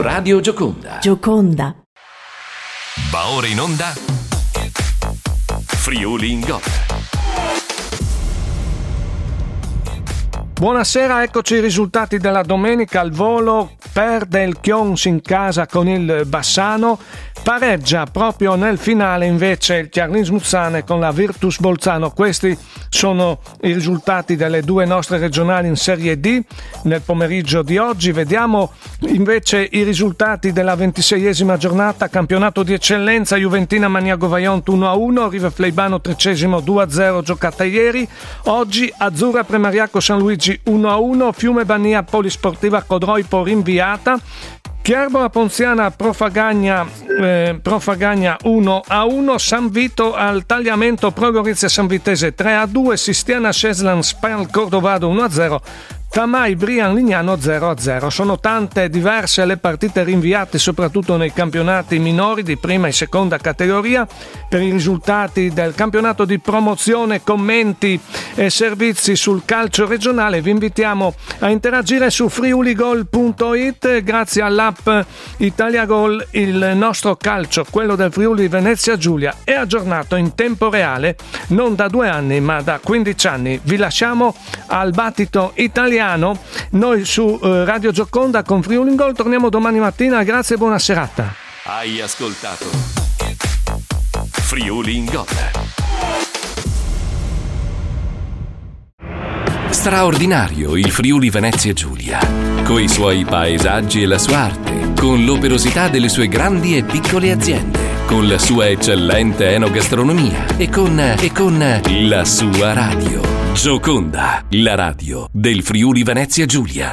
Radio Gioconda. Gioconda. Va ora in onda. Friuli in Gol. Buonasera, eccoci i risultati della domenica al volo. Perde il Chions in casa con il Bassano, pareggia proprio nel finale invece il Chiarlins Muzzane con la Virtus Bolzano. Questi sono i risultati delle due nostre regionali in Serie D nel pomeriggio di oggi. Vediamo invece i risultati della ventiseiesima giornata, campionato di eccellenza, Juventina Maniago Vajont 1-1, River Fleibano tredicesimo 2-0 giocata ieri. Oggi Azzurra Premariaco San Luigi 1-1, Fiume Bania Polisportiva Codroipo rinviata. Chiarbora Ponziana Profagagna, eh, Profagagna 1 a 1, San Vito al tagliamento Pro Gorizia San Vitese 3 a 2, Sistiana Ceslan Spal Cordovado 1 a 0, Tamai Brian Lignano 0-0. Sono tante diverse le partite rinviate soprattutto nei campionati minori di prima e seconda categoria. Per i risultati del campionato di promozione, commenti e servizi sul calcio regionale vi invitiamo a interagire su friuligol.it grazie all'app Italia Gol il nostro calcio, quello del Friuli Venezia Giulia, è aggiornato in tempo reale non da due anni ma da 15 anni. Vi lasciamo al battito italiano italiano. Noi su eh, Radio Gioconda con Friuli Gol torniamo domani mattina. Grazie e buona serata. Hai ascoltato Friuli in Gol. Straordinario il Friuli Venezia Giulia, coi suoi paesaggi e la sua arte, con l'operosità delle sue grandi e piccole aziende, con la sua eccellente enogastronomia e con, e con la sua radio. Gioconda, la radio del Friuli Venezia Giulia.